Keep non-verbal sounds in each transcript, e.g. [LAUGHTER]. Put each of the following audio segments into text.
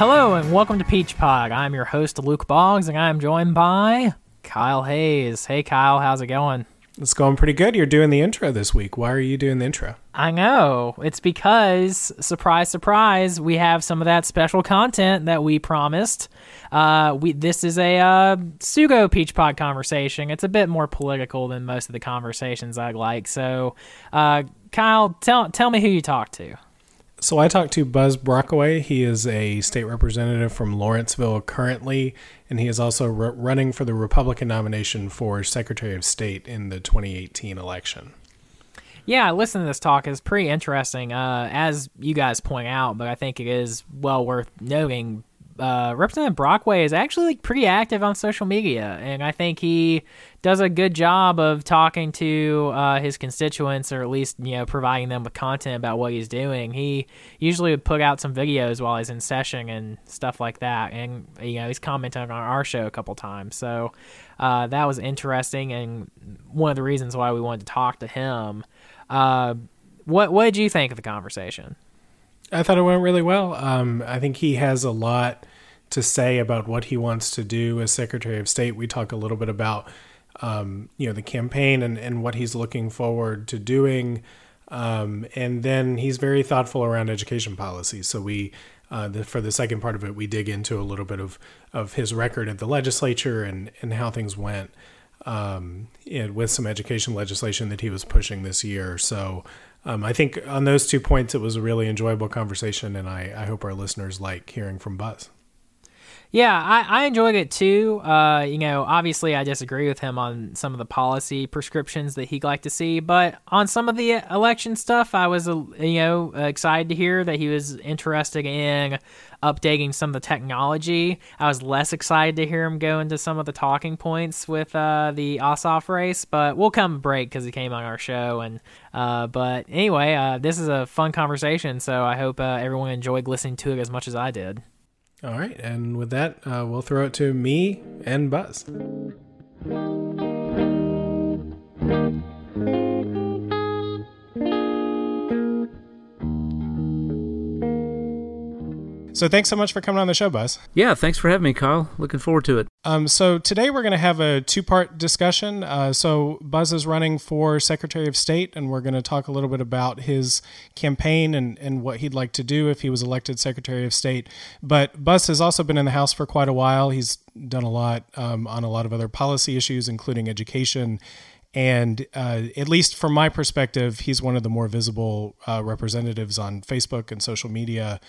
Hello and welcome to Peach Pod. I'm your host Luke Boggs, and I'm joined by Kyle Hayes. Hey Kyle, how's it going? It's going pretty good. You're doing the intro this week. Why are you doing the intro? I know. It's because, surprise, surprise, we have some of that special content that we promised. Uh, we This is a uh, Sugo Peach Pod conversation. It's a bit more political than most of the conversations I like. So, uh, Kyle, tell, tell me who you talked to. So I talked to Buzz Brockway. He is a state representative from Lawrenceville currently, and he is also r- running for the Republican nomination for Secretary of State in the 2018 election. Yeah, I listened to this talk. It's pretty interesting, uh, as you guys point out, but I think it is well worth noting uh, Representative Brockway is actually pretty active on social media, and I think he does a good job of talking to uh, his constituents, or at least you know providing them with content about what he's doing. He usually would put out some videos while he's in session and stuff like that, and you know he's commented on our show a couple times, so uh, that was interesting, and one of the reasons why we wanted to talk to him. Uh, what what did you think of the conversation? I thought it went really well. Um, I think he has a lot to say about what he wants to do as Secretary of State. We talk a little bit about um, you know the campaign and, and what he's looking forward to doing. Um, and then he's very thoughtful around education policy. So we, uh, the, for the second part of it, we dig into a little bit of, of his record at the legislature and, and how things went um, and with some education legislation that he was pushing this year. So um, I think on those two points, it was a really enjoyable conversation, and I, I hope our listeners like hearing from Buzz. Yeah, I, I enjoyed it too. Uh, you know, obviously, I disagree with him on some of the policy prescriptions that he'd like to see, but on some of the election stuff, I was, uh, you know, excited to hear that he was interested in updating some of the technology. I was less excited to hear him go into some of the talking points with uh, the Ossoff race, but we'll come break because he came on our show. And uh, but anyway, uh, this is a fun conversation, so I hope uh, everyone enjoyed listening to it as much as I did. All right, and with that, uh, we'll throw it to me and Buzz. So thanks so much for coming on the show, Buzz. Yeah, thanks for having me, Kyle. Looking forward to it. Um, so today we're going to have a two-part discussion. Uh, so Buzz is running for Secretary of State, and we're going to talk a little bit about his campaign and, and what he'd like to do if he was elected Secretary of State. But Buzz has also been in the House for quite a while. He's done a lot um, on a lot of other policy issues, including education and uh, at least from my perspective, he's one of the more visible uh, representatives on Facebook and social media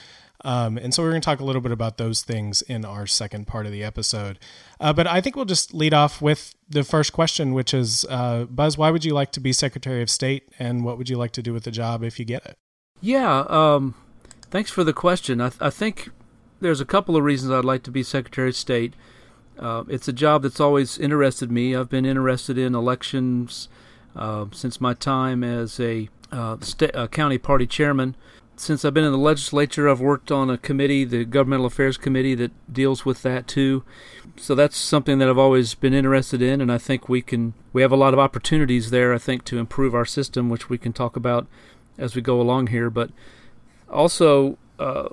um, and so we're going to talk a little bit about those things in our second part of the episode. Uh, but I think we'll just lead off with the first question, which is uh, Buzz, why would you like to be Secretary of State and what would you like to do with the job if you get it? Yeah, um, thanks for the question. I, th- I, think there's a couple of reasons I'd like to be Secretary of State. Uh, it's a job that's always interested me. I've been interested in elections uh, since my time as a uh, st- county party chairman since I've been in the legislature, I've worked on a committee, the Governmental Affairs Committee, that deals with that too. So that's something that I've always been interested in, and I think we can we have a lot of opportunities there. I think to improve our system, which we can talk about as we go along here. But also uh,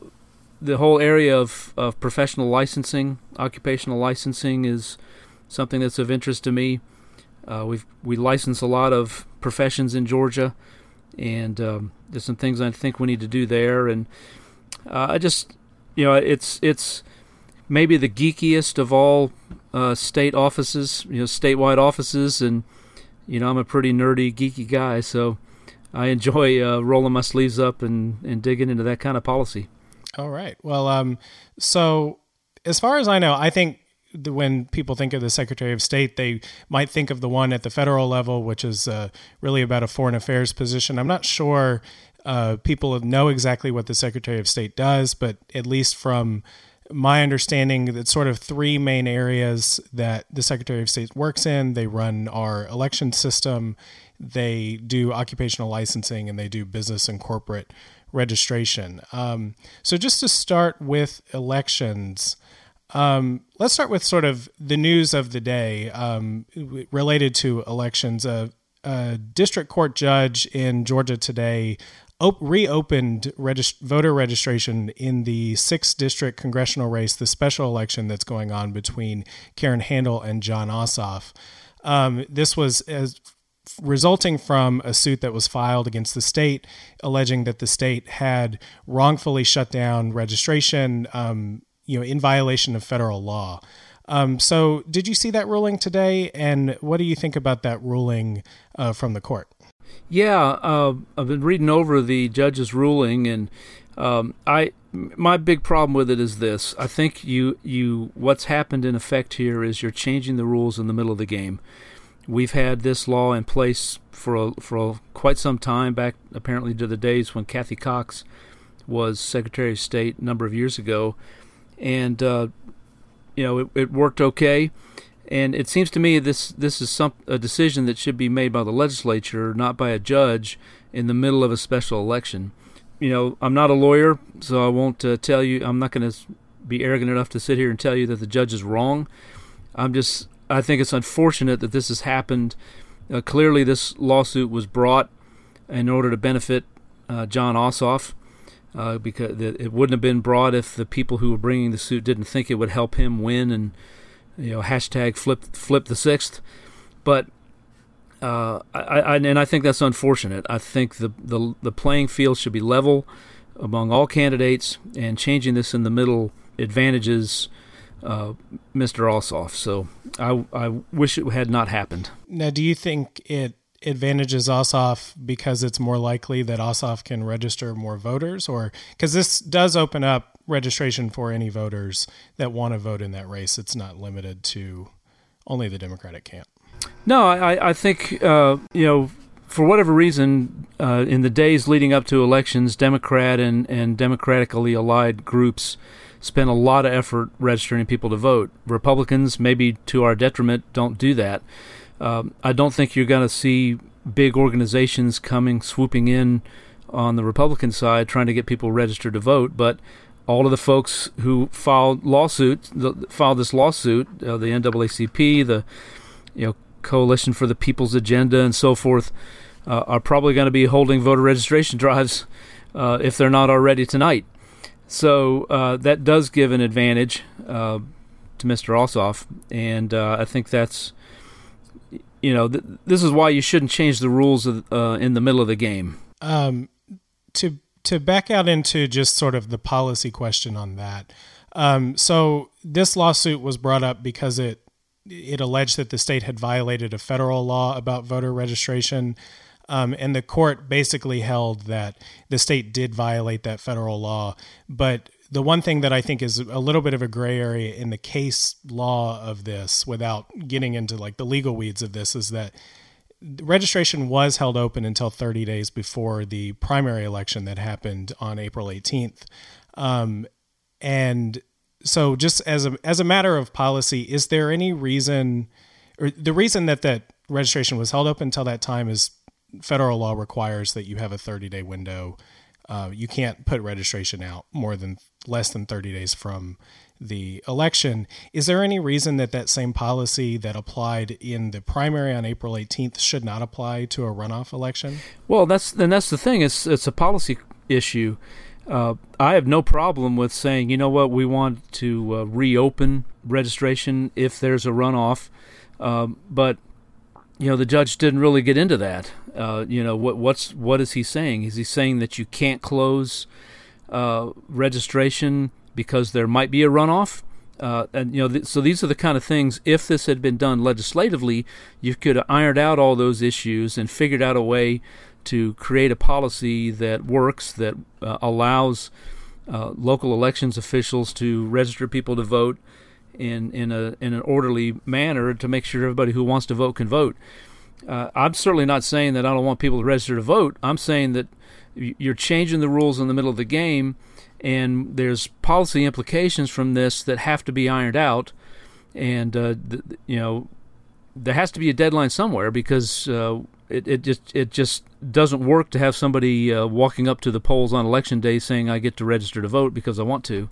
the whole area of, of professional licensing, occupational licensing, is something that's of interest to me. Uh, we we license a lot of professions in Georgia and um, there's some things I think we need to do there. And uh, I just, you know, it's it's maybe the geekiest of all uh, state offices, you know, statewide offices, and you know, I'm a pretty nerdy, geeky guy, so I enjoy uh, rolling my sleeves up and and digging into that kind of policy. All right. Well, um, so as far as I know, I think when people think of the Secretary of State, they might think of the one at the federal level, which is uh, really about a foreign affairs position. I'm not sure uh, people know exactly what the Secretary of State does, but at least from my understanding, it's sort of three main areas that the Secretary of State works in. They run our election system, they do occupational licensing, and they do business and corporate registration. Um, so, just to start with elections, um, let's start with sort of the news of the day um, related to elections. a district court judge in Georgia today op- reopened regist- voter registration in the sixth district congressional race, the special election that's going on between Karen Handel and Jon Ossoff. Um, this was as resulting from a suit that was filed against the state, alleging that the state had wrongfully shut down registration, um, you know, in violation of federal law. Um, so, did you see that ruling today? And what do you think about that ruling uh, from the court? Yeah, uh, I've been reading over the judge's ruling, and um, I my big problem with it is this. I think you you what's happened in effect here is you're changing the rules in the middle of the game. We've had this law in place for a, for a, quite some time, back apparently to the days when Cathy Cox was Secretary of State a number of years ago, and uh, you know it, it worked okay. And it seems to me this this is some a decision that should be made by the legislature, not by a judge in the middle of a special election. You know, I'm not a lawyer, so I won't uh, tell you. I'm not going to be arrogant enough to sit here and tell you that the judge is wrong. I'm just I think it's unfortunate that this has happened. Uh, clearly, this lawsuit was brought in order to benefit uh, Jon Ossoff. Uh, because it wouldn't have been brought if the people who were bringing the suit didn't think it would help him win and you know, hashtag flip flip the sixth. But uh, I, I, and I think that's unfortunate. I think the, the the playing field should be level among all candidates, and changing this in the middle advantages uh, Mr. Ossoff. So I I wish it had not happened. Now, do you think it advantages Ossoff because it's more likely that Ossoff can register more voters, or because this does open up registration for any voters that want to vote in that race. It's not limited to only the Democratic camp. No, I, I think, uh, you know, for whatever reason, uh, in the days leading up to elections, Democrat and, and democratically allied groups spent a lot of effort registering people to vote. Republicans, maybe to our detriment, don't do that. Um, I don't think you're going to see big organizations coming swooping in on the Republican side trying to get people registered to vote, but all of the folks who filed lawsuit filed this lawsuit, uh, the NAACP, the you know Coalition for the People's Agenda, and so forth, uh, are probably going to be holding voter registration [LAUGHS] drives uh, if they're not already tonight. So uh, that does give an advantage uh, to Mr. Ossoff, and uh, I think that's you know th- this is why you shouldn't change the rules of, in the middle of the game. Um, to to back out into just sort of the policy question on that. Um, so this lawsuit was brought up because it it alleged that the state had violated a federal law about voter registration. Um, and the court basically held that the state did violate that federal law. But the one thing that I think is a little bit of a gray area in the case law of this, without getting into like the legal weeds of this, is that registration was held open until 30 days before the primary election that happened on April 18th. Um, and so, just as a as a matter of policy, is there any reason, or the reason that that registration was held open until that time is federal law requires that you have a 30 day window. Uh, you can't put registration out more than less than 30 days from the election. Is there any reason that that same policy that applied in the primary on April 18th should not apply to a runoff election? Well, that's and that's the thing. It's it's a policy issue. Uh, I have no problem with saying, you know what, we want to uh, reopen registration if there's a runoff, um, but you know the judge didn't really get into that. Uh, you know what what's what is he saying? Is he saying that you can't close uh, registration because there might be a runoff. Uh, and you know, th- so these are the kind of things. If this had been done legislatively, you could have ironed out all those issues and figured out a way to create a policy that works that uh, allows uh, local elections officials to register people to vote in in a in an orderly manner to make sure everybody who wants to vote can vote. Uh, I'm certainly not saying that I don't want people to register to vote. I'm saying that you're changing the rules in the middle of the game and there's policy implications from this that have to be ironed out, and uh, th- you know there has to be a deadline somewhere because uh, it it just it just doesn't work to have somebody uh, walking up to the polls on election day saying I get to register to vote because I want to.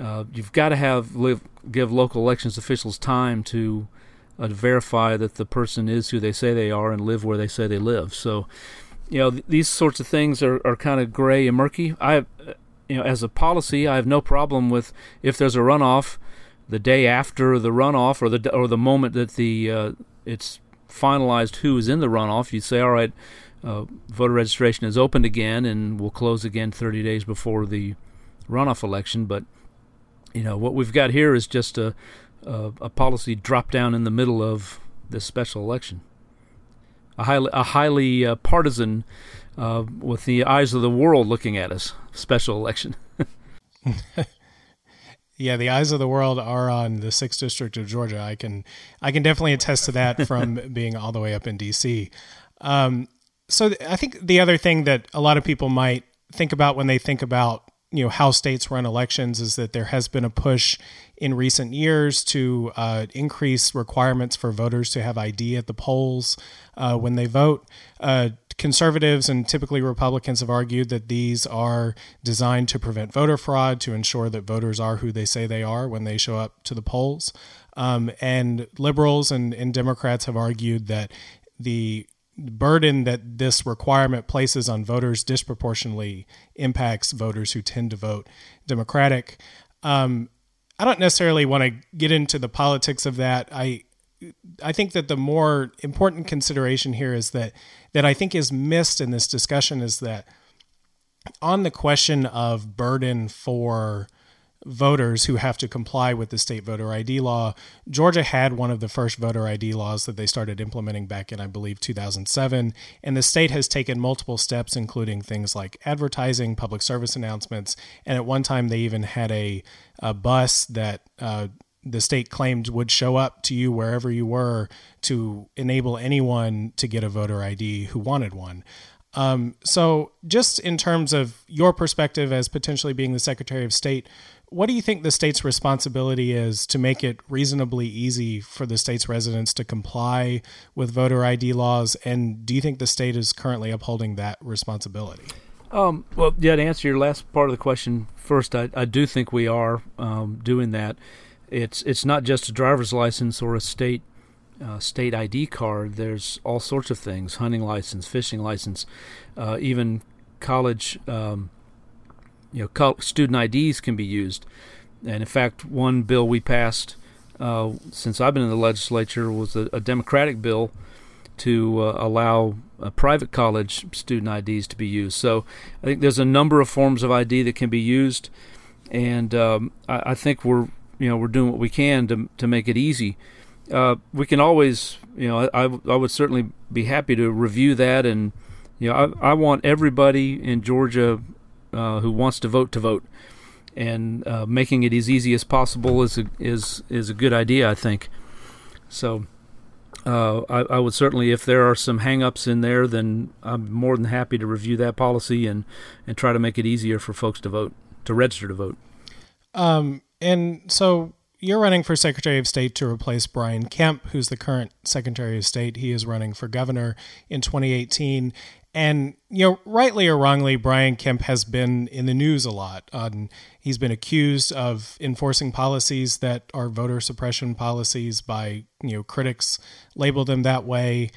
Uh, you've got to have live, give local elections officials time to uh, verify that the person is who they say they are and live where they say they live. So you know, th- these sorts of things are, are kind of gray and murky. I, you know, as a policy, I have no problem with if there's a runoff, the day after the runoff or the or the moment that the uh, it's finalized who is in the runoff. You say, all right, uh, voter registration is opened again and will close again 30 days before the runoff election. But you know what we've got here is just a a, a policy drop down in the middle of this special election. A highly a highly uh, partisan, uh, with the eyes of the world looking at us, special election. [LAUGHS] yeah, the eyes of the world are on the sixth district of Georgia. I can I can definitely attest to that from [LAUGHS] being all the way up in D.C. Um, so I think the other thing that a lot of people might think about when they think about you know how states run elections is that there has been a push in recent years to uh, increase requirements for voters to have ID at the polls uh, when they vote. Uh, conservatives and typically Republicans have argued that these are designed to prevent voter fraud, to ensure that voters are who they say they are when they show up to the polls. Um, and liberals and, and Democrats have argued that the burden that this requirement places on voters disproportionately impacts voters who tend to vote Democratic. Um, I don't necessarily want to get into the politics of that. I I think that the more important consideration here is that that I think is missed in this discussion is that on the question of burden for voters who have to comply with the state voter ID law. Georgia had one of the first voter ID laws that they started implementing back in, I believe, 2007. And the state has taken multiple steps, including things like advertising, public service announcements. And at one time, they even had a, a bus that uh, the state claimed would show up to you wherever you were to enable anyone to get a voter ID who wanted one. Um, so, just in terms of your perspective as potentially being the Secretary of State, what do you think the state's responsibility is to make it reasonably easy for the state's residents to comply with voter ID laws? And do you think the state is currently upholding that responsibility? Um, well, yeah, to answer your last part of the question first, I, I do think we are um, doing that. It's it's not just a driver's license or a state uh, state ID card. There's all sorts of things: hunting license, fishing license, uh, even college um, you know, student IDs can be used. And in fact, one bill we passed uh, since I've been in the legislature was a, a Democratic bill to uh, allow uh, private college student IDs to be used. So I think there's a number of forms of ID that can be used, and um, I, I, think we're you know we're doing what we can to to make it easy. Uh, we can always you know I, I would certainly be happy to review that and you know I, I want everybody in Georgia uh, who wants to vote to vote, and uh, making it as easy as possible is a, is is a good idea, I think. So. Uh, I, I, would certainly, if there are some hangups in there, then I'm more than happy to review that policy and, and try to make it easier for folks to vote, to register to vote. Um, and so you're running for Secretary of State to replace Brian Kemp, who's the current Secretary of State. He is running for governor in 2018. And, you know, rightly or wrongly, Brian Kemp has been in the news a lot. Um, he's been accused of enforcing policies that are voter suppression policies by, you know, critics label them that way.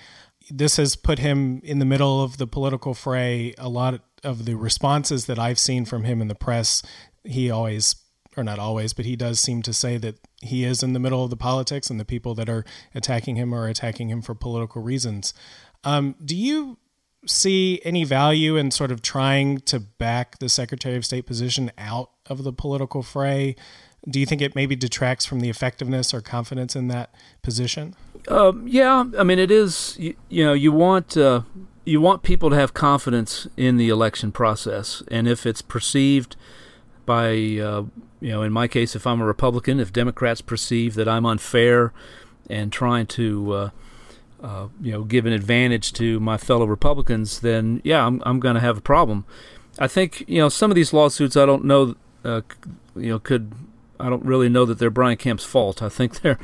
This has put him in the middle of the political fray. A lot of the responses that I've seen from him in the press, he always, or not always, but he does seem to say that he is in the middle of the politics and the people that are attacking him are attacking him for political reasons. Um, do you see any value in sort of trying to back the Secretary of State position out of the political fray? Do you think it maybe detracts from the effectiveness or confidence in that position? Um, yeah, I mean, it is. You, you know, you want uh, you want people to have confidence in the election process, and if it's perceived by uh, you know, in my case, if I'm a Republican, if Democrats perceive that I'm unfair and trying to uh, uh, you know, give an advantage to my fellow Republicans, then yeah, I'm I'm going to have a problem. I think you know some of these lawsuits. I don't know, uh, you know, could I don't really know that they're Brian Kemp's fault. I think they're,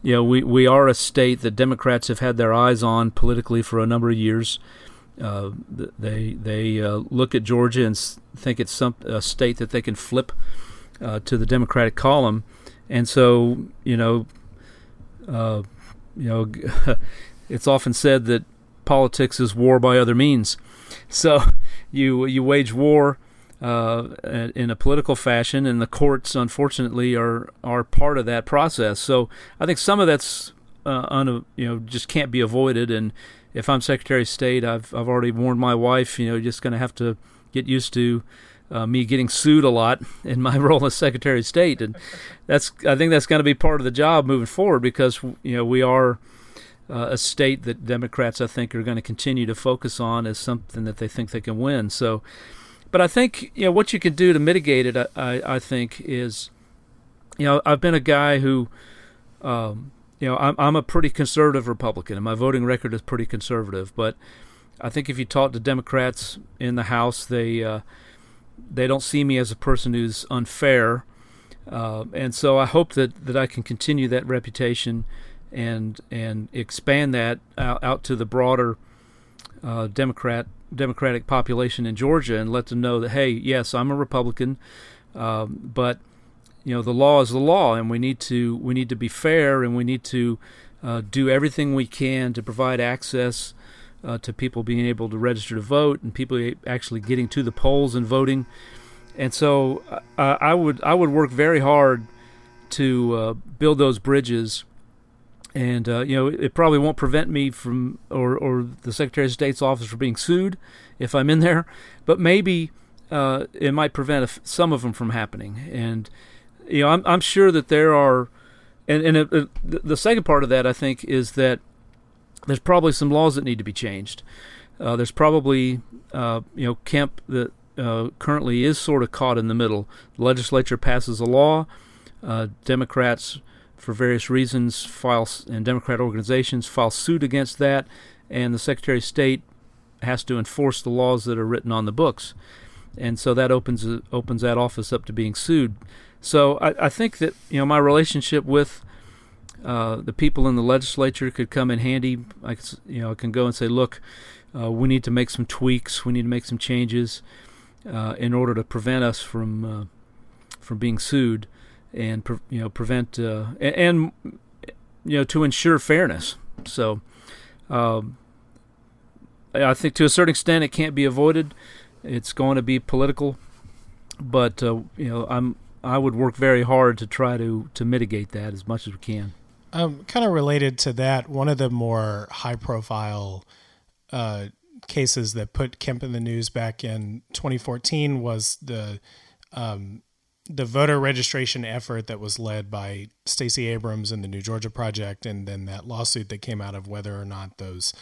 you know, we we are a state that Democrats have had their eyes on politically for a number of years. Uh, they they uh, look at Georgia and think it's some a state that they can flip uh, to the Democratic column, and so you know, uh, you know. [LAUGHS] it's often said that politics is war by other means. So [LAUGHS] you you wage war uh, in a political fashion, and the courts, unfortunately, are are part of that process. So I think some of that's uh, un, you know just can't be avoided. And if I'm Secretary of State, I've I've already warned my wife. You know, just going to have to get used to. Uh, me getting sued a lot [LAUGHS] in my [LAUGHS] role as Secretary of State, and that's I think that's going to be part of the job moving forward because you know we are uh, a state that Democrats I think are going to continue to focus on as something that they think they can win. So but I think you know what you can do to mitigate it. I, I, I think is, you know, I've been a guy who, um, you know, I'm I'm a pretty conservative Republican, and my voting record is pretty conservative. But I think if you talk to Democrats in the House, they uh, they don't see me as a person who's unfair, uh, and so I hope that, that I can continue that reputation and and expand that out, out to the broader uh, Democrat Democratic population in Georgia and let them know that hey, yes, I'm a Republican, um, but you know the law is the law, and we need to we need to be fair, and we need to uh, do everything we can to provide access uh, to people being able to register to vote and people actually getting to the polls and voting. And so uh, I would I would work very hard to uh, build those bridges and uh, you know it probably won't prevent me from or or the Secretary of State's office from being sued if I'm in there, but maybe uh, it might prevent some of them from happening. And you know I'm I'm sure that there are, and and it, it, the second part of that I think is that there's probably some laws that need to be changed. Uh, there's probably uh, you know Kemp that uh, currently is sort of caught in the middle. The legislature passes a law, uh, Democrats for various reasons, file and Democrat organizations file suit against that, and the Secretary of State has to enforce the laws that are written on the books, and so that opens opens that office up to being sued. So I, I think that you know my relationship with uh, the people in the legislature could come in handy. I could, you know I can go and say, look, uh, we need to make some tweaks, we need to make some changes uh, in order to prevent us from uh, from being sued and you know prevent uh, and, and, you know to ensure fairness. So um, I think to a certain extent it can't be avoided. It's going to be political, but uh, you know I'm I would work very hard to try to to mitigate that as much as we can. Um, kind of related to that, one of the more high profile uh, cases that put Kemp in the news back in 2014 was the um, the voter registration effort that was led by Stacey Abrams and the New Georgia Project, and then that lawsuit that came out of whether or not those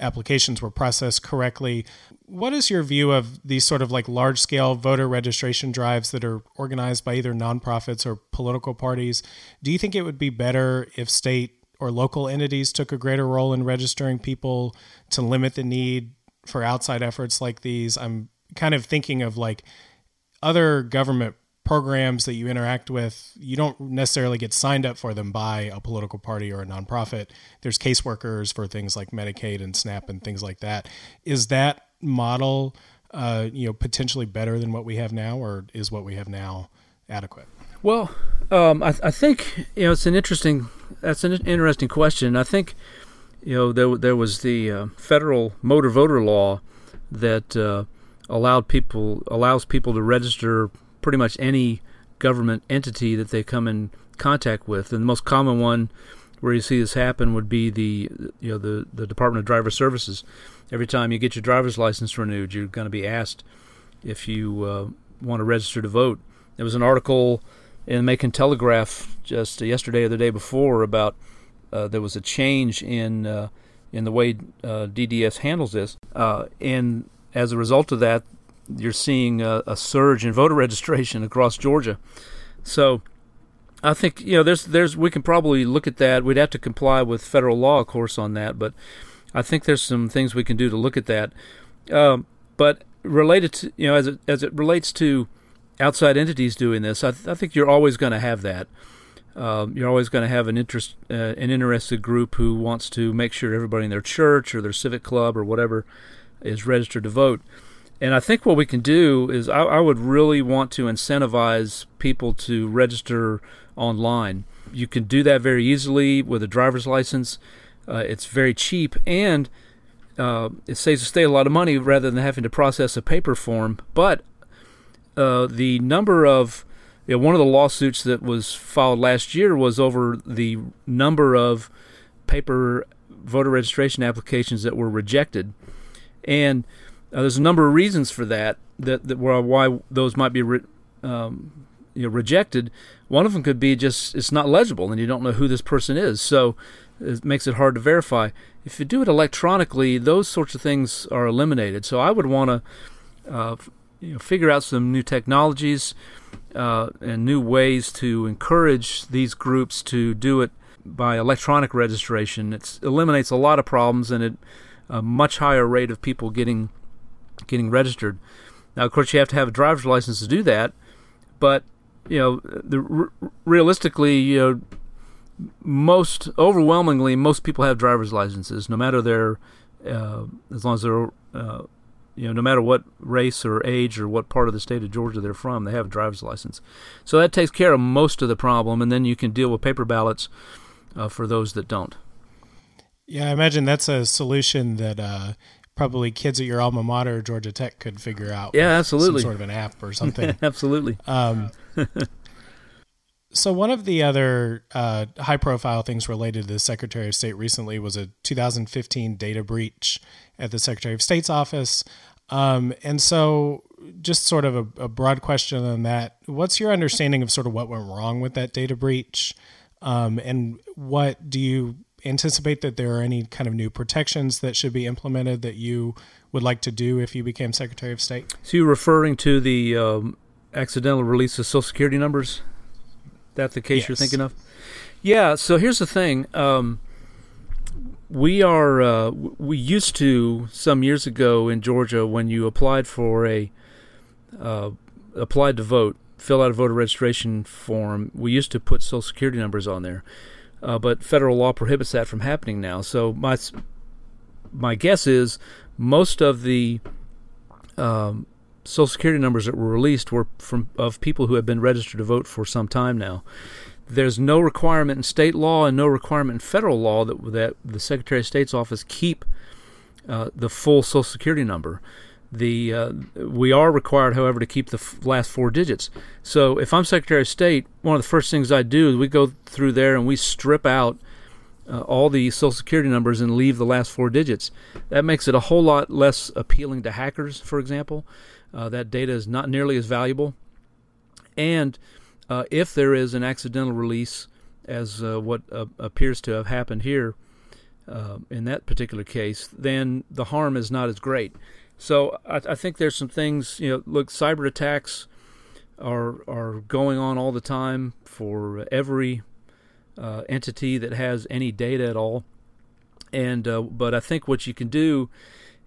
applications were processed correctly. What is your view of these sort of like large scale voter registration drives that are organized by either nonprofits or political parties? Do you think it would be better if state or local entities took a greater role in registering people to limit the need for outside efforts like these? I'm kind of thinking of like other government programs that you interact with, you don't necessarily get signed up for them by a political party or a nonprofit. There's caseworkers for things like Medicaid and SNAP and things like that. Is that model, uh, you know, potentially better than what we have now, or is what we have now adequate? Well, um, I, I, think you know it's an interesting that's an interesting question. I think you know there there was the uh, federal motor voter law that uh, allowed people allows people to register pretty much any government entity that they come in contact with. And the most common one where you see this happen would be the you know the the Department of Driver Services. Every time you get your driver's license renewed, you're going to be asked if you uh, want to register to vote. There was an article in the Macon Telegraph just yesterday or the day before about uh, there was a change in uh, in the way uh, DDS handles this, uh, and as a result of that, you're seeing a, a, surge in voter [LAUGHS] registration across Georgia. So I think you know there's there's we can probably look at that. We'd have to comply with federal law, of course, on that, but I think there's some things we can do to look at that. Um, but related to you know as it as it relates to outside entities doing this, I, th- I think you're always going to have that. Um, you're always going to have an interest, uh, an interested group who wants to make sure everybody in their church or their civic club or whatever is registered to vote. And I think what we can do is I, I, would really want to incentivize people to register online. You can do that very easily with a driver's license. Uh, it's very cheap, and uh, it saves the state a lot of money rather than having to process a paper form. But uh, the number of you know, one of the lawsuits that was filed last year was over the number of paper voter registration applications that were rejected, and there's a number of reasons for that that, that why those might be re- um, you know, rejected. One of them could be just it's not legible and you don't know who this person is, so it makes it hard to verify. If you do it electronically, those sorts of things are eliminated. So I would want to uh, you know, figure out some new technologies uh, and new ways to encourage these groups to do it by electronic registration. It eliminates a lot of problems and it a much higher rate of people getting getting registered. Now, of course, you have to have a driver's license to do that, but you know, the, realistically, you know, most overwhelmingly, most people have driver's licenses, no matter their, uh, as long as they're, uh, you know, no matter what race or age or what part of the state of Georgia they're from, they have a driver's license. So that takes care of most of the problem, and then you can deal with paper ballots uh, for those that don't. Yeah, I imagine that's a solution that uh, probably kids at your alma mater, Georgia Tech, could figure out. Yeah, absolutely. Some sort of an app or something. [LAUGHS] absolutely. Um, so one of the other uh, high-profile things related to the Secretary of State recently was a 2015 data breach at the Secretary of State's office. Um, and so, just sort of a, a, broad question on that: What's your understanding of sort of what went wrong with that data breach, um, and what do you anticipate that there are any kind of new protections that should be implemented that you would like to do if you became Secretary of State? So you're referring to the um, accidental release of Social Security numbers? That the case yes. you're thinking of? Yeah. So here's the thing. Um, we are uh, we used to some years ago in Georgia when you applied for a uh, applied to vote, fill out a voter registration form. We used to put Social Security numbers on there uh, but federal law prohibits that from happening now. So my my guess is most of the um, Social Security numbers that were released were from of people who have been registered to vote for some time now. There's no requirement in state law and no requirement in federal law that that the Secretary of State's office keep uh, the full Social Security number. The uh, we are required, however, to keep the f- last four digits. So if I'm Secretary of State, one of the first things I do is we go through there and we strip out uh, all the Social Security numbers and leave the last four digits. That makes it a whole lot less appealing to hackers, for example. Uh, that data is not nearly as valuable. And uh, if there is an accidental release, as uh, what uh, appears to have happened here uh, in that particular case, then the harm is not as great. So I, I think there's some things. You know, look, cyber attacks are are going on all the time for every uh, entity that has any data at all. And uh, but I think what you can do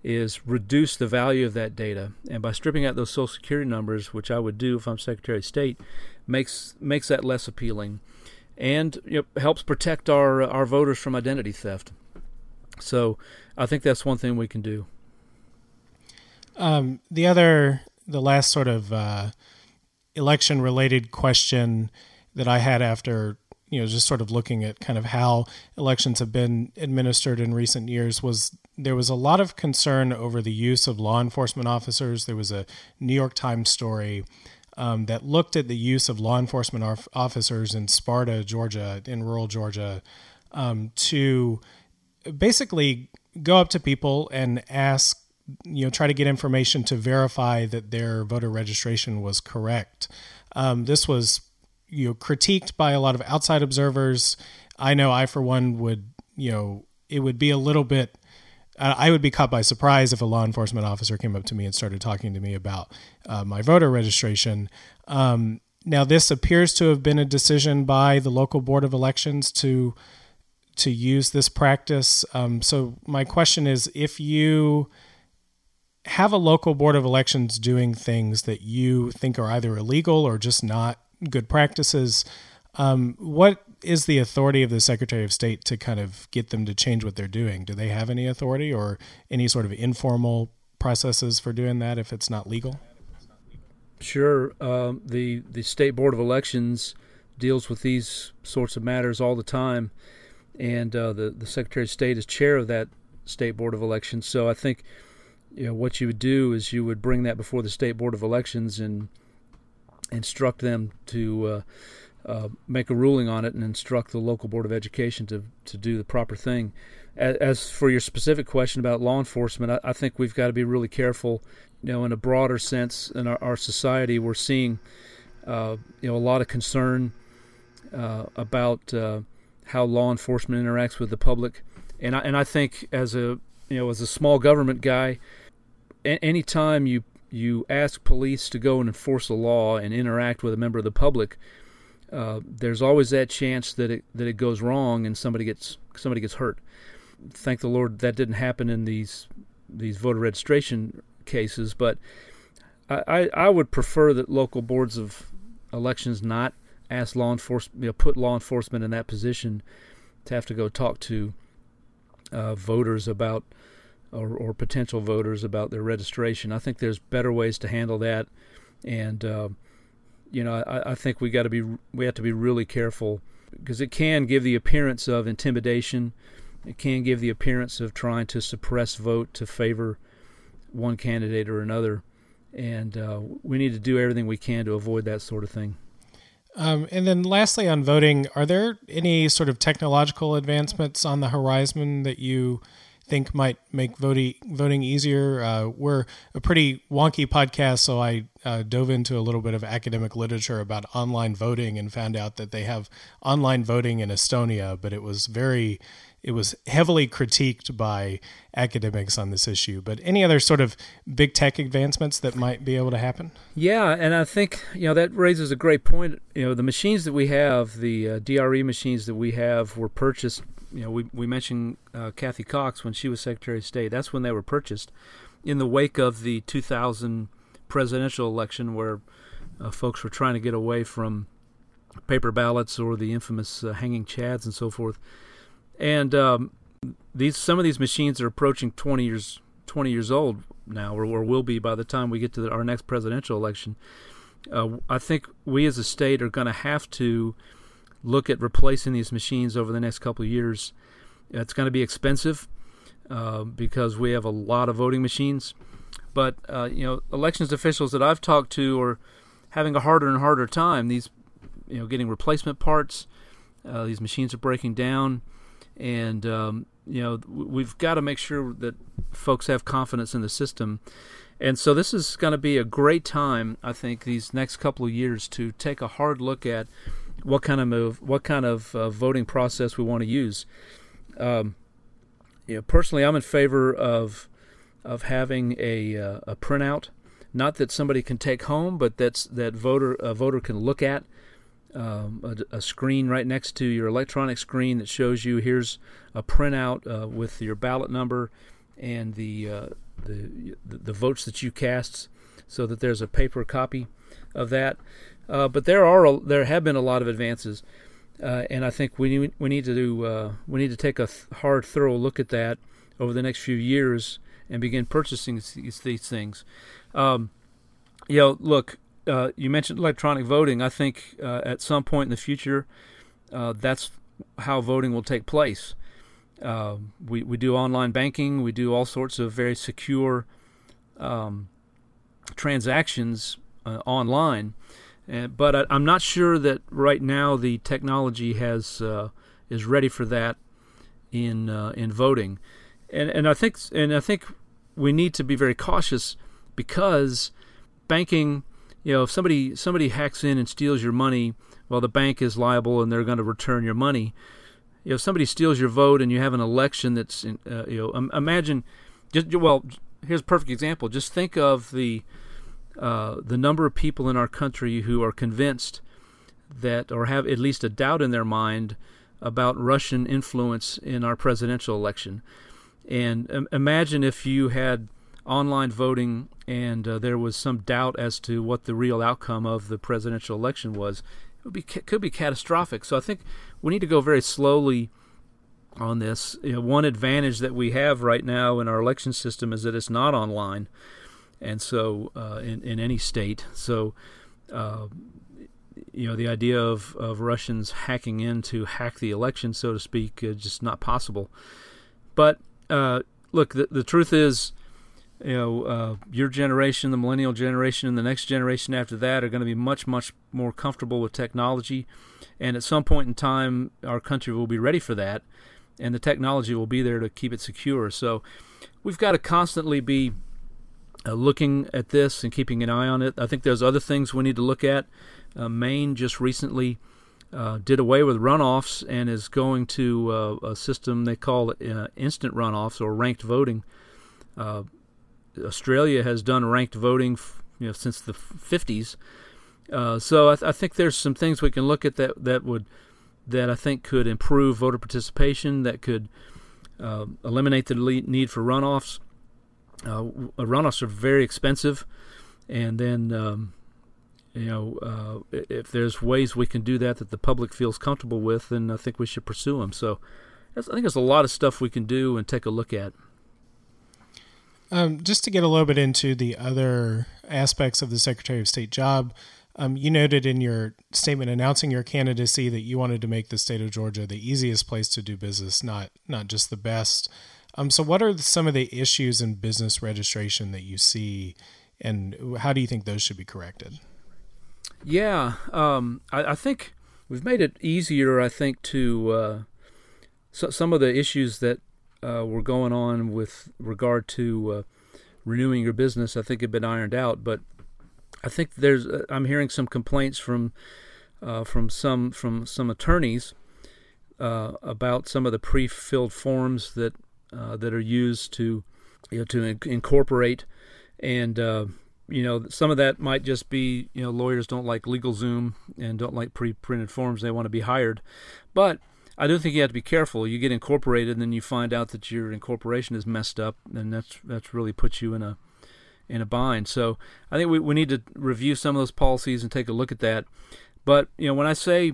is reduce the value of that data, and by stripping out those Social Security numbers, which I would do if I'm Secretary of State, makes makes that less appealing, and you know, helps protect our our voters from identity theft. So I think that's one thing we can do. Um, the other, the last sort of uh, election related question that I had after, you know, just sort of looking at kind of how elections have been administered in recent years was there was a lot of concern over the use of law enforcement officers. There was a New York Times story um, that looked at the use of law enforcement officers in Sparta, Georgia, in rural Georgia, um, to basically go up to people and ask you know try to get information to verify that their voter registration was correct. Um, this was you know critiqued by a lot of outside observers. I know I for one would you know it would be a little bit. I would be caught by surprise if a law enforcement officer came up to me and started talking to me about uh, my voter registration. Um, now, this appears to have been a decision by the local board of elections to to use this practice. Um, so, my question is, if you have a local board of elections doing things that you think are either illegal or just not good practices, um, what is the authority of the Secretary of State to kind of get them to change what they're doing? Do they have any authority or any sort of informal processes for doing that if it's not legal? Sure. Um, the the state board of elections deals with these sorts of matters all the time, and uh, the the Secretary of State is chair of that state board of elections. So I think you know what you would do is you would bring that before the state board of elections and instruct them to uh, uh, make a ruling on it and instruct the local board of education to to do the proper thing. As, as for your specific question about law enforcement, I, I, think we've got to be really careful. You know, in a broader sense, in our, our society, we're seeing uh, you know a lot of concern uh, about uh, how law enforcement interacts with the public, and I, and I think as a you know as a small government guy, a- anytime you you ask police to go and enforce a law and interact with a member of the public, uh, there's always that chance that it that it goes wrong and somebody gets somebody gets hurt. Thank the Lord that didn't happen in these these voter registration cases, but I, I, I would prefer that local boards of elections not ask law enforcement, you know, put law enforcement in that position to have to go talk to uh, voters about or, or, potential voters about their registration. I think there's better ways to handle that, and uh, you know, I, I think we got to be we have to be really careful because it can give the appearance of intimidation. It can give the appearance of trying to suppress vote to favor one candidate or another, and uh, we need to do everything we can to avoid that sort of thing. Um, and then, lastly, on voting, are there any sort of technological advancements on the horizon that you think might make voting voting easier. Uh, we're a pretty wonky podcast, so I uh, dove into a little bit of academic literature about online voting and found out that they have online voting in Estonia, but it was very it was heavily critiqued by academics on this issue. But any other sort of big tech advancements that might be able to happen? Yeah, and I think you know that raises a great point. You know, the machines that we have, the uh, DRE machines that we have, were purchased you know, we we mentioned uh, Cathy Cox when she was Secretary of State. That's when they were purchased, in the wake of the 2000 presidential election, where uh, folks were trying to get away from paper ballots or the infamous uh, hanging chads and so forth. And um, these some of these machines are approaching 20 years 20 years old now, or, or will be by the time we get to the, our next presidential election. Uh, I think we as a state are going to have to look at replacing these machines over the next couple of years. It's going to be expensive uh, because we have a lot of voting machines. But uh, you know, elections officials that I've talked to are having a harder and harder time. These, you know, getting replacement parts. Uh, these machines are breaking down, and um, you know, we've got to make sure that folks have confidence in the system. And so this is going to be a great time, I think, these next couple of years to take a hard look at what kind of move, what kind of uh, voting process we want to use. Um, you know, personally, I'm in favor of of having a uh, a printout, not that somebody can take home, but that's that voter a voter can look at. Um, a, a, screen right next to your electronic screen that shows you here's a printout uh, with your ballot number and the, uh, the the votes that you cast, so that there's a paper copy of that. Uh, but there are there have been a lot of advances, uh, and I think we need, we need to do uh, we need to take a th- hard, thorough look at that over the next few years and begin purchasing these, these things. Um, you know, look, uh, you mentioned electronic voting. I think uh, at some point in the future, uh, that's how voting will take place. we we do online banking. We do all sorts of very secure um, transactions online uh, but I, am not sure that right now the technology has uh, is ready for that in uh, in voting, and and I think and I think we need to be very cautious because banking, you know, if somebody somebody hacks in and steals your money, well, the bank is liable and they're going to return your money. You know, if somebody steals your vote and you have an election that's, in, uh, you know, imagine, just well, here's a perfect example. Just think of the uh, the number of people in our country who are convinced that, or have at least a doubt in their mind about Russian influence in our presidential election. And um, imagine if you had online voting and uh, there was some doubt as to what the real outcome of the presidential election was. It would be could be catastrophic. So I think we need to go very slowly on this. You know, one advantage that we have right now in our election system is that it's not online and so uh, in in any state. So. Uh, you know the idea of, of Russians hacking in to hack the election, so to speak, is just not possible. But uh, look, the, the truth is, you know, uh, your generation, the millennial generation, and the next generation after that are going to be much, much more comfortable with technology. And at some point in time, our country will be ready for that, and the technology will be there to keep it secure. So we've got to constantly be uh, looking at this and keeping an eye on it. I think there's other things we need to look at. Uh, Maine just recently uh, did away with runoffs and is going to uh, a system they call uh, instant runoffs or ranked voting. Uh, Australia has done ranked voting, f- you know, since the 50s. Uh, so I, th- I, think there's some things we can look at that that would that I think could improve voter participation, that could eliminate the need for runoffs. Runoffs are very expensive, and then um, you know, uh, if there's ways we can do that that the public feels comfortable with, then I think we should pursue them. So I think there's a lot of stuff we can do and take a look at. Um, just to get a little bit into the other aspects of the Secretary of State job, um, you noted in your statement announcing your candidacy that you wanted to make the state of Georgia the easiest place to do business, not not just the best. Um, so, what are some of the issues in business registration that you see, and how do you think those should be corrected? Yeah, um, I, I, think we've made it easier. I think to uh, so, some of the issues that uh, were going on with regard to uh, renewing your business, I think have been ironed out. But I think there's uh, I'm hearing some complaints from uh, from some from some attorneys uh, about some of the pre-filled forms that Uh, that are used to you know to in- incorporate and uh, you know, some of that might just be, you know, lawyers don't like LegalZoom and don't like pre-printed forms. They want to be hired. But I do think you have to be careful. You get incorporated, and then you find out that your incorporation is messed up, and that's that's really puts you in a in a bind. So I think we, we need to review some of those policies and take a look at that. But you know, when I say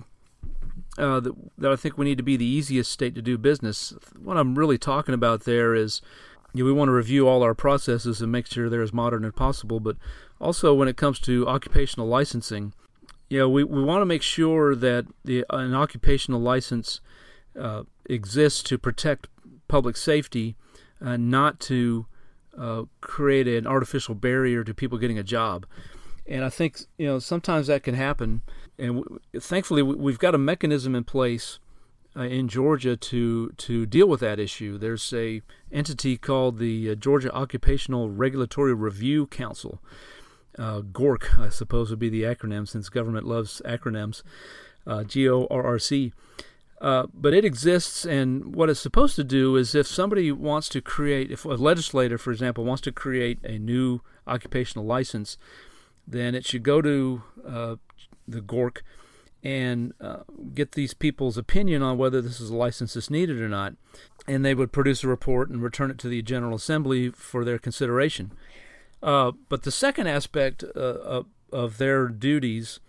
uh, that, that I think we need to be the easiest state to do business, what I'm really talking about there is we want to review all our processes and make sure they're as modern as possible. But also, when it comes to occupational licensing, you know, we, we want to make sure that the, an occupational license uh, exists to protect public safety, uh, not to uh, create an artificial barrier to people getting a job. And I think you know sometimes that can happen, and w- thankfully we've got a mechanism in place uh, in Georgia to to deal with that issue. There's a entity called the uh, Georgia Occupational Regulatory Review Council. Uh, GORC, I suppose, would be the acronym since government loves acronyms. Uh, G O R R C. Uh, but it exists, and what it's supposed to do is if somebody wants to create, if a legislator, for example, wants to create a new occupational license, then it should go to uh, the GORC and uh, get these people's opinion on whether this is a license that's needed or not. And they would produce a report and return it to the General Assembly for their consideration. Uh, but the second aspect uh, of their duties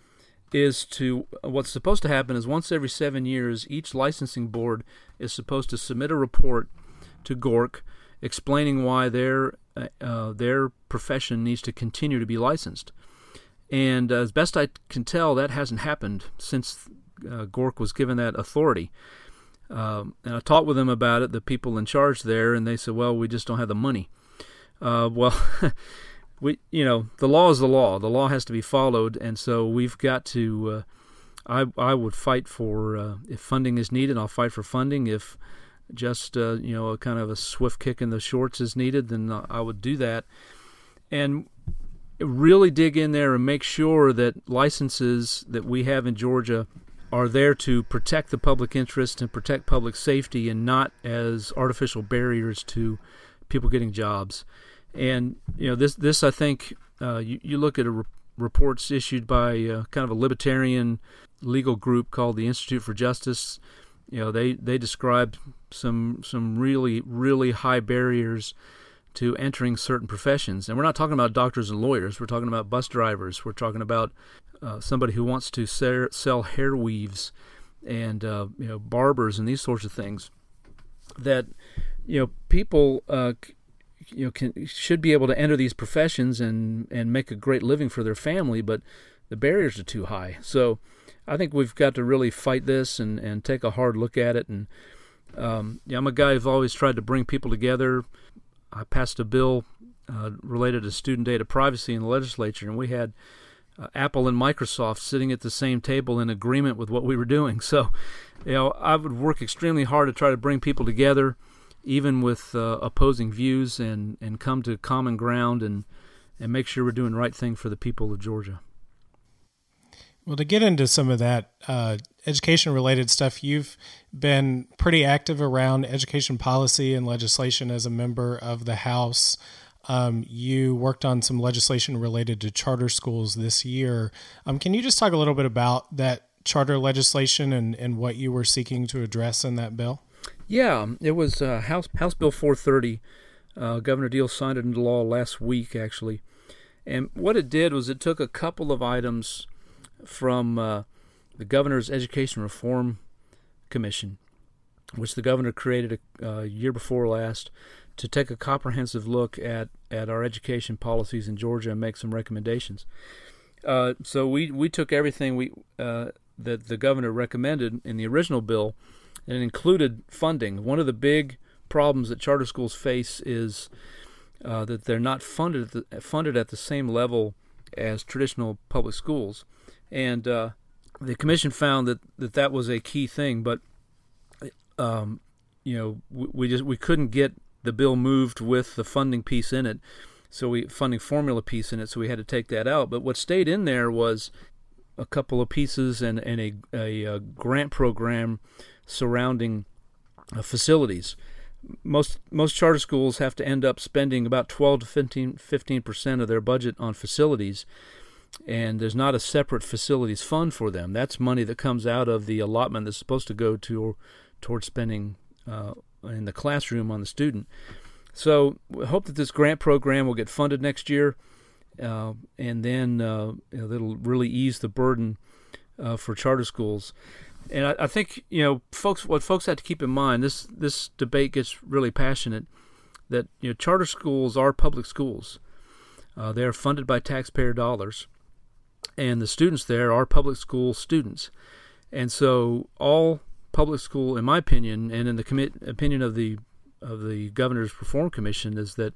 is to what's supposed to happen is once every seven years, each licensing board is supposed to submit a report to GORC explaining why their uh, their profession needs to continue to be licensed. And uh, as best I can tell, that hasn't happened since uh, GORC was given that authority. Um, and I talked with them about it, the people in charge there, and they said, "Well, we just don't have the money." Uh, well, [LAUGHS] we, you know, the law is the law. The law has to be followed, and so we've got to. Uh, I I would fight for uh, if funding is needed. I'll fight for funding. If just uh, you know a kind of a swift kick in the shorts is needed, then I would do that. And really dig in there and make sure that licenses that we have in Georgia are there to protect the public interest and protect public safety and not as artificial barriers to people getting jobs. And you know this this I think uh, you, you look at re- reports issued by uh, kind of a libertarian legal group called the Institute for Justice. You know they they describe some some really really high barriers to entering certain professions. And we're not talking about doctors and lawyers. We're talking about bus drivers. We're talking about uh, somebody who wants to ser- sell hair weaves and uh, you know barbers and these sorts of things. That you know people uh, you know can should be able to enter these professions and and make a great living for their family, but the barriers are too high. So I think we've got to really fight this and and take a hard look at it. And um, yeah, I'm a guy who's always tried to bring people together I passed a bill uh, related to student data privacy in the legislature, and we had uh, Apple and Microsoft sitting at the same table in agreement with what we were doing. [LAUGHS] So, you know, I would work extremely hard to try to bring people together, even with uh, opposing views, and, and come to common ground and and make sure we're doing the right thing for the people of Georgia. Well, to get into some of that uh, education related stuff, you've been pretty active around education policy and legislation as a member of the House. Um, you worked on some legislation related to charter schools this year. Um, can you just talk a little bit about that charter legislation and, and what you were seeking to address in that bill? Yeah, it was uh, House House Bill 430. Uh, Governor Deal signed it into law last week, actually. And what it did was it took a couple of items from uh, the governor's Education Reform Commission, which the governor created a uh, year before last, to take a comprehensive look at, at our education policies in Georgia and make some recommendations. Uh, so we, we took everything we uh, that the governor recommended in the original bill, and included funding. One of the big problems that charter schools face is uh, that they're not funded at the, funded at the same level as traditional public schools and uh, the commission found that, that that was a key thing. But um, you know, we, we, just we couldn't get the bill moved with the funding piece in it, so we funding formula piece in it. So we had to take that out. But what stayed in there was a couple of pieces and and a a, a grant program surrounding uh, facilities. Most most charter schools have to end up spending about 12 to 15 percent of their budget on facilities and there's not a separate facilities fund for them. That's money that comes out of the allotment that's supposed to go to towards spending uh, in the classroom on the student. So we hope that this grant program will get funded next year, uh, and then uh, it'll really ease the burden uh, for charter schools. And I, I, think you know, folks, what folks have to keep in mind this this debate gets really passionate. That you know, charter schools are public schools. Uh, they are funded by taxpayer dollars and the students there are public school students. And so all public school, in my opinion, and in the commit, opinion of the of the governor's reform commission, is that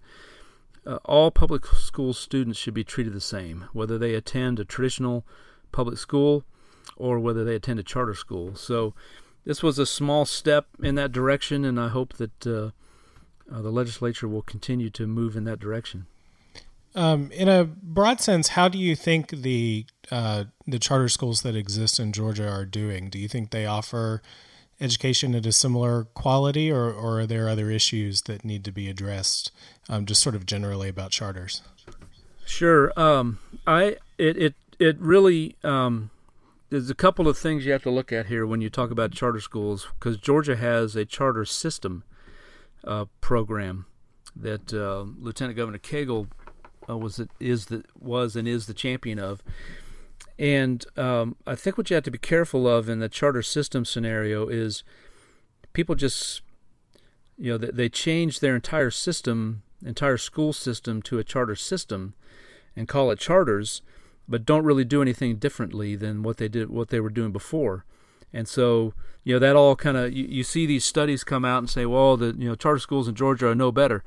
uh, all public school students should be treated the same, whether they attend a traditional public school or whether they attend a charter school. So this was a small step in that direction, and I hope that uh, uh, the legislature will continue to move in that direction. Um, in a broad sense, how do you think the uh, the charter schools that exist in Georgia are doing? Do you think they offer education at a similar quality, or, or are there other issues that need to be addressed? Um, just sort of generally about charters. Sure. Um, I it it it really um, there's a couple of things you have to look at here when you talk about charter schools because Georgia has a charter system uh, program that uh, Lieutenant Governor Cagle uh, was it is the was and is the champion of. And um, I think what you have to be careful of in the charter system scenario is people just you know they, they change their entire system, entire school system to a charter system, and call it charters, but don't really do anything differently than what they did what they were doing before. And so, you know, that all kind of you, you see these studies come out and say, well, the you know charter schools in Georgia are no better.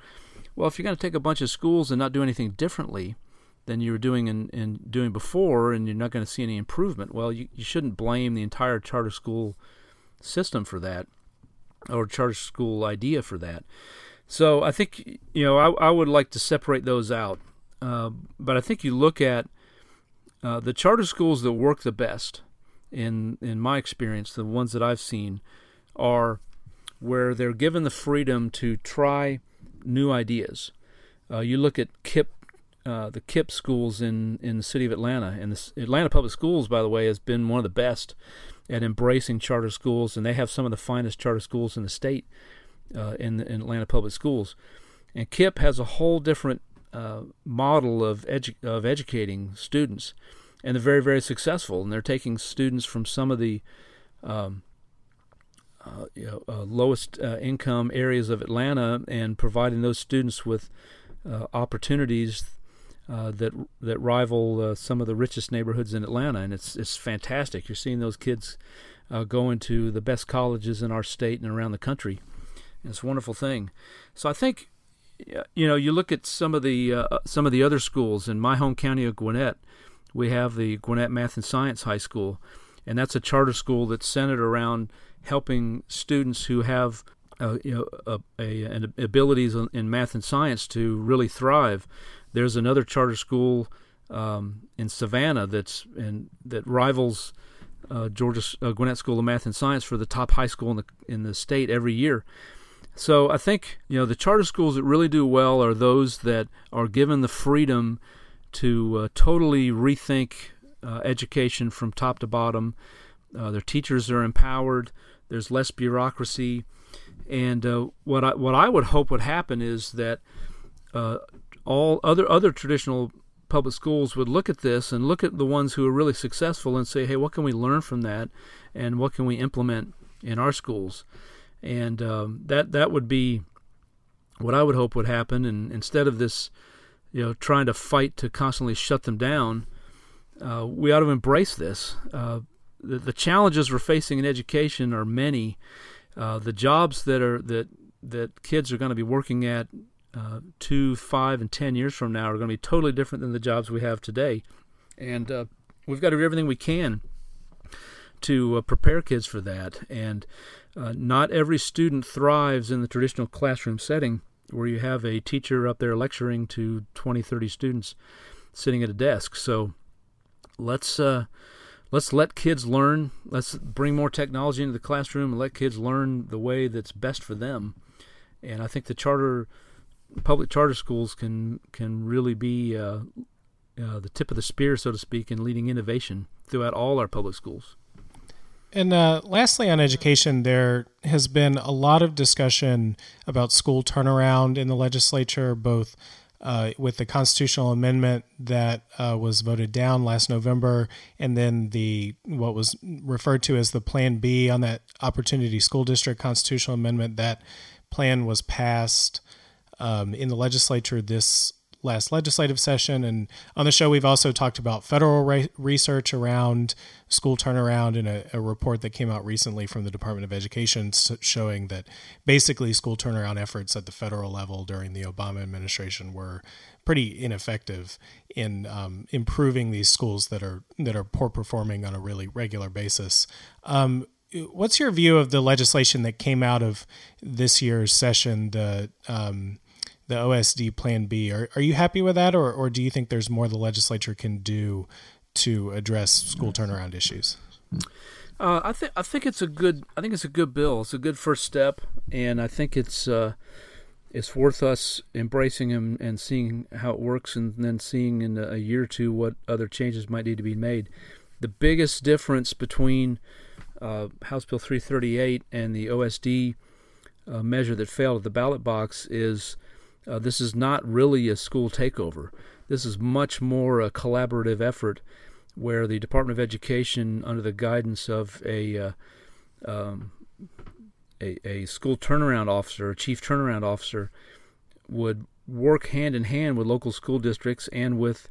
Well, if you're going to take a bunch of schools and not do anything differently than you were doing in, in, doing before, and you're not going to see any improvement, well, you, you shouldn't blame the entire charter school system for that, or charter school idea for that. So I think you know I, I would like to separate those out, uh, but I think you look at uh, the charter schools that work the best, in in my experience, the ones that I've seen, are where they're given the freedom to try new ideas. Uh, you look at KIPP, uh, the KIPP schools in, in the city of Atlanta, and the Atlanta Public Schools, by the way, has been one of the best at embracing charter schools, and they have some of the finest charter schools in the state uh, in, in Atlanta Public Schools. And KIPP has a whole different uh, model of edu- of educating students, and they're very very successful. And they're taking students from some of the um, uh, you know, uh, lowest uh, income areas of Atlanta and providing those students with uh, opportunities uh, that that rival uh, some of the richest neighborhoods in Atlanta, and it's it's fantastic. You're seeing those kids go into the best colleges in our state and around the country. And it's a wonderful thing. So I think you know, you look at some of the some of the other schools in my home county of Gwinnett. We have the Gwinnett Math and Science High School, and that's a charter school that's centered around helping students who have uh, you know a, a, an abilities in math and science to really thrive. There's another charter school um, in Savannah that's in, that rivals uh, Georgia uh, Gwinnett School of Math and Science for the top high school in the in the state every year. So I think you know the charter schools that really do well are those that are given the freedom to uh, totally rethink uh, education from top to bottom. Uh, their teachers are empowered. There's less bureaucracy, and uh, what I what I would hope would happen is that uh, all other other traditional public schools would look at this and look at the ones who are really successful and say, hey, what can we learn from that, and what can we implement in our schools, and um, that that would be what I would hope would happen. And instead of this, you know, trying to fight to constantly shut them down, uh, we ought to embrace this. Uh, the, the, challenges we're facing in education are many. Uh, the jobs that are that that kids are going to be working at uh, two, five, and ten years from now are going to be totally different than the jobs we have today, and uh, we've got to do everything we can to uh, prepare kids for that. And uh, not every student thrives in the traditional classroom setting where you have a teacher up there lecturing to 20, 30 students sitting at a desk. So let's uh, let's let kids learn. Let's bring more technology into the classroom and let kids learn the way that's best for them. And I think the charter public charter schools can can really be uh, uh, the tip of the spear, so to speak, in leading innovation throughout all our public schools. And uh, lastly, on education, there has been a lot of discussion about school turnaround in the legislature, both uh, with the constitutional amendment that uh, was voted down last November, and then the what was referred to as the Plan B on that Opportunity School District constitutional amendment. That plan was passed um, in the legislature this last legislative session. And on the show, we've also talked about federal re- research around school turnaround and a, a, report that came out recently from the Department of Education showing that basically school turnaround efforts at the federal level during the Obama administration were pretty ineffective in um, improving these schools that are that are poor performing on a really regular basis. Um, what's your view of the legislation that came out of this year's session? The um, the OSD Plan B. Are are you happy with that, or or do you think there's more the legislature can do to address school turnaround issues? Uh, I think I think it's a good I think it's a good bill. It's a good first step, and I think it's uh, it's worth us embracing and, and seeing how it works, and then seeing in a year or two what other changes might need to be made. The biggest difference between uh, House Bill 338 and the OSD uh, measure that failed at the ballot box is uh, this is not really a school takeover. This is much more a collaborative effort where the Department of Education, under the guidance of a uh, um, a, a, school turnaround officer, a chief turnaround officer, would work hand in hand with local school districts and with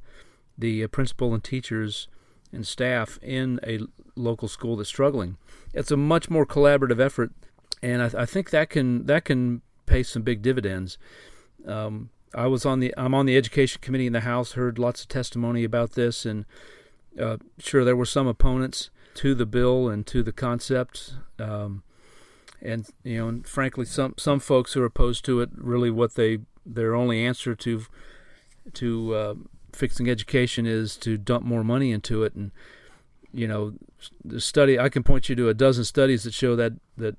the uh, principal and teachers and staff in a local school that's struggling. It's a much more collaborative effort, and I, I think that can that can pay some big dividends. Um, I was on the I'm on the education committee in the House. Heard lots of testimony about this, and uh, sure there were some opponents to the bill and to the concept. Um, and you know, and frankly, some some folks who are opposed to it really what they their only answer to to uh, fixing education is to dump more money into it. And you know, the study I can point you to a dozen studies that show that that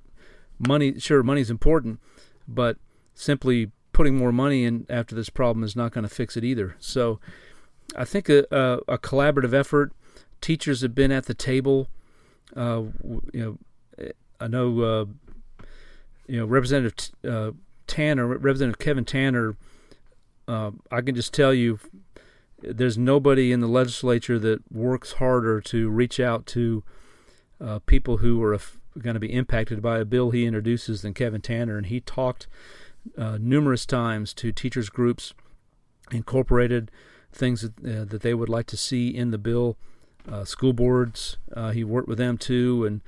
money sure money's important, but simply putting more money in after this problem is not going to fix it either. So I think a, a, a, collaborative effort. Teachers have been at the table. Uh, you know, I know. Uh, you know, Representative uh, Tanner, Representative Kevin Tanner. Uh, I can just tell you, there's nobody in the legislature that works harder to reach out to uh, people who are going to be impacted by a bill he introduces than Kevin Tanner, and he talked uh, numerous times to teachers groups, incorporated things that, uh, that they would like to see in the bill. Uh, school boards, uh, he worked with them too, and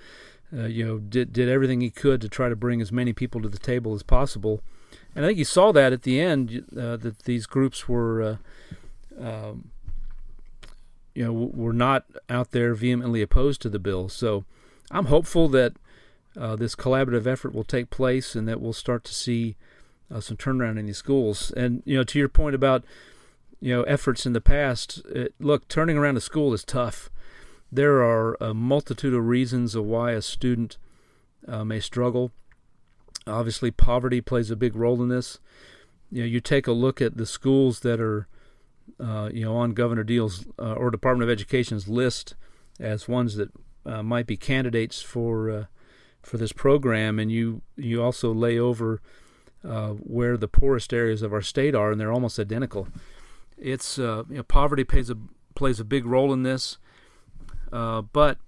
uh, you know did did everything he could to try to bring as many people to the table as possible. and I think you saw that at the end uh, that these groups were, um, you know, were not out there vehemently opposed to the bill. So I'm hopeful that this collaborative effort will take place and that we'll start to see uh, some turnaround in these schools. And you know, to your point about you know efforts in the past, it, look, turning around a school is tough. There are a multitude of reasons of why a student uh, may struggle. Obviously, poverty plays a big role in this. You know, you take a look at the schools that are, uh, you know, on Governor Deal's uh, or Department of Education's list as ones that uh, might be candidates for uh, for this program, and you you also lay over uh, where the poorest areas of our state are, and they're almost identical. It's you know, poverty plays a plays a big role in this, but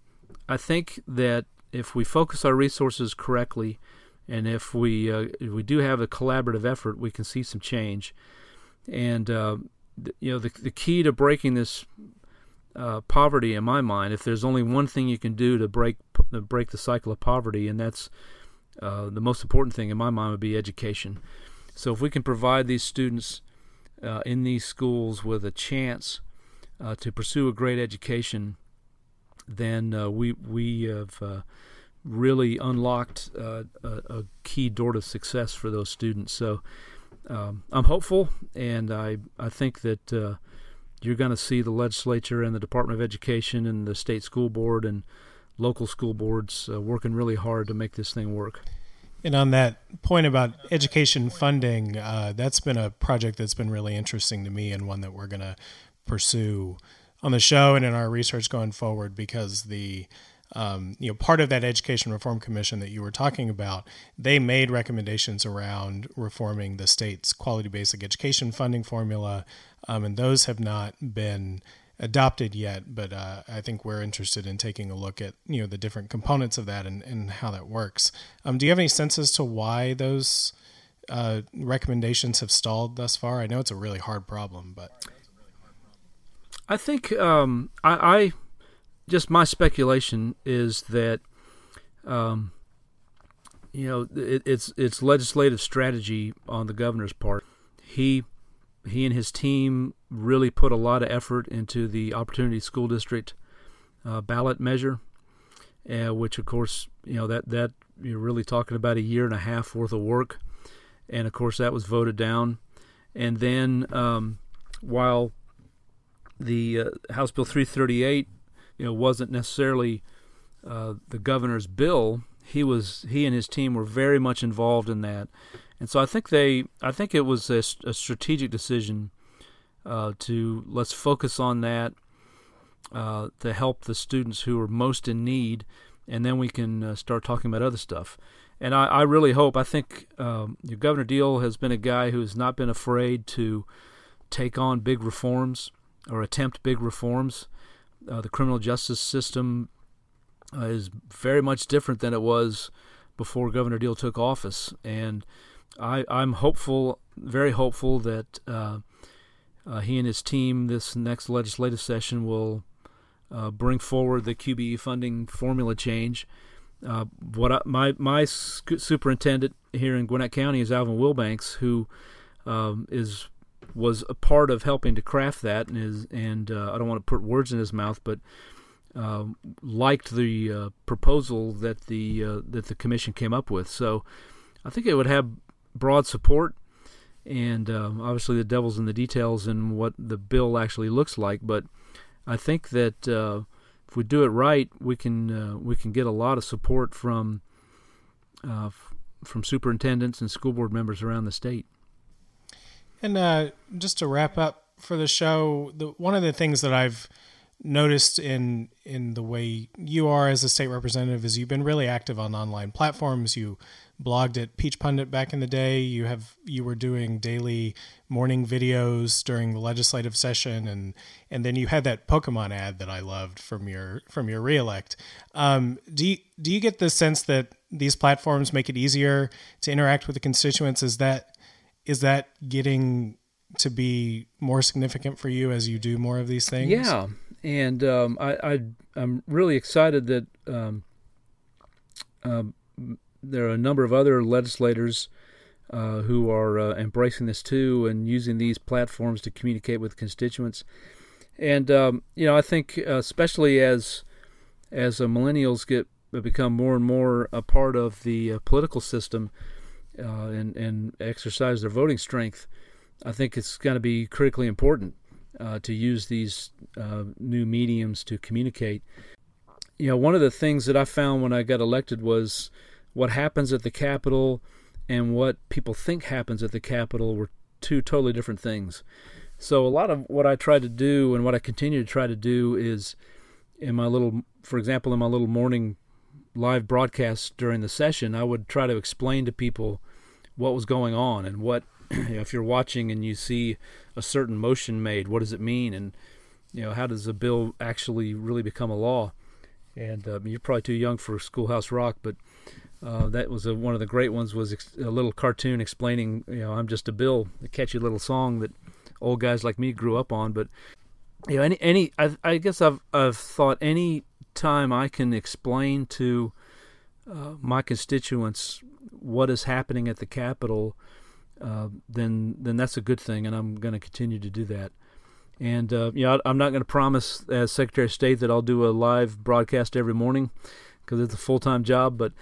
I think that if we focus our resources correctly, and if we uh, if we do have a collaborative effort, we can see some change. And uh, th- you know, the the key to breaking this uh, poverty, in my mind, if there's only one thing you can do to break break the cycle of poverty, and that's uh, the most important thing in my mind would be education. So if we can provide these students uh, in these schools with a chance uh, to pursue a great education then uh, we we have uh, really unlocked a, a, key door to success for those students. So um, I'm hopeful, and I I think that you're going to see the legislature and the Department of Education and the state school board and local school boards uh, working really hard to make this thing work. And on that point about education funding, uh, that's been a project that's been really interesting to me and one that we're going to pursue on the show and in our research going forward because the um, you know part of that education reform commission that you were talking about they made recommendations around reforming the state's quality basic education funding formula um, and those have not been adopted yet but uh, i think we're interested in taking a look at you know the different components of that and, and how that works. Um, do you have any sense as to why those uh, recommendations have stalled thus far? I know it's a really hard problem but. I think um, I, I, just my speculation is that um, you know it, it's it's legislative strategy on the governor's part. He he and his team really put a lot of effort into the Opportunity School District uh, ballot measure, uh, which of course you know that that you're really talking about a year and a half worth of work, and of course that was voted down, and then um, while the uh, House Bill 338, you know, wasn't necessarily uh, the governor's bill. He was he and his team were very much involved in that, and so I think they I think it was a, a strategic decision uh, to let's focus on that uh, to help the students who are most in need, and then we can uh, start talking about other stuff. And I, I really hope I think um, Governor Deal has been a guy who has not been afraid to take on big reforms or attempt big reforms. Uh, the criminal justice system uh, is very much different than it was before Governor Deal took office, and I, am hopeful, very hopeful that uh, uh, he and his team this next legislative session will uh, bring forward the QBE funding formula change. Uh, what I, my my superintendent here in Gwinnett County is Alvin Wilbanks, who um, is was a part of helping to craft that, and is and uh, I don't want to put words in his mouth, but uh, liked the uh, proposal that the uh, that the commission came up with. So I think it would have broad support, and um, obviously the devil's in the details and what the bill actually looks like. But I think that uh, if we do it right, we can uh, we can get a lot of support from from superintendents and school board members around the state. And uh, just to wrap up for the show, the, one of the things that I've noticed in in the way you are as a state representative is you've been really active on online platforms. You blogged at Peach Pundit back in the day. You have you were doing daily morning videos during the legislative session, and and then you had that Pokemon ad that I loved from your from your reelect. Um, do you do you get the sense that these platforms make it easier to interact with the constituents? Is that is that getting to be more significant for you as you do more of these things? Yeah, and um, I, I am really excited that um, um, there are a number of other legislators uh, who are uh, embracing this too and using these platforms to communicate with constituents. And um, you know, I think uh, especially as as uh, millennials get become more and more a part of the uh, political system and and exercise their voting strength, I think it's going to be critically important Uh, to use these uh, new mediums to communicate. You know, one of the things that I found when I got elected was what happens at the Capitol and what people think happens at the Capitol were two totally different things. So a lot of what I try to do and what I continue to try to do is in my little, for example, in my little morning live broadcast during the session, I would try to explain to people what was going on and what, [CLEARS THROAT] if you're watching and you see a certain motion made, what does it mean? And, you know, how does a bill actually really become a law? And uh, you're probably too young for Schoolhouse Rock, but uh, that was a, one of the great ones. Was ex- a little cartoon explaining, you know, I'm just a bill, a catchy little song that old guys like me grew up on. But you know, any any, I, I guess I've I've thought any time I can explain to uh, my constituents what is happening at the Capitol, uh, then then that's a good thing, and I'm going to continue to do that. And uh, you know, I'm not going to promise as Secretary of State that I'll do a live broadcast every morning because it's a full time job, but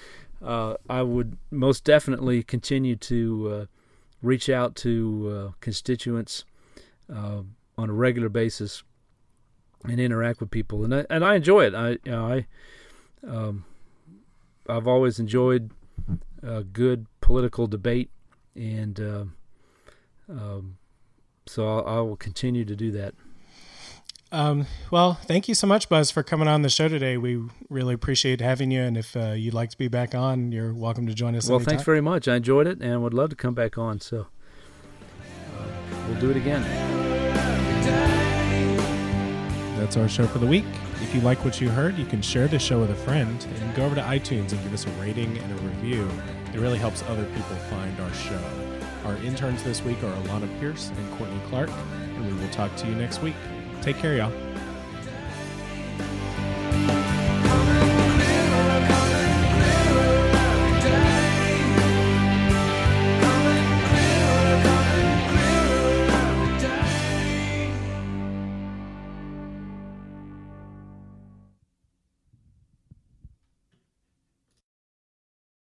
uh, I would most definitely continue to uh, reach out to uh, constituents on a regular basis and interact with people, and I and I enjoy it. I you know, I um, I've always enjoyed a good political debate, and uh, um, so I'll, I will continue to do that. Um, well, thank you so much, Buzz, for coming on the show today. We really appreciate having you. And if uh, you'd like to be back on, you're welcome to join us. Well, anytime. thanks very much. I enjoyed it and would love to come back on. So we'll do it again. That's our show for the week. If you like what you heard, you can share the show with a friend and go over to iTunes and give us a rating and a review. It really helps other people find our show. Our interns this week are Alana Pierce and Courtney Clark, and we will talk to you next week. Take care, y'all.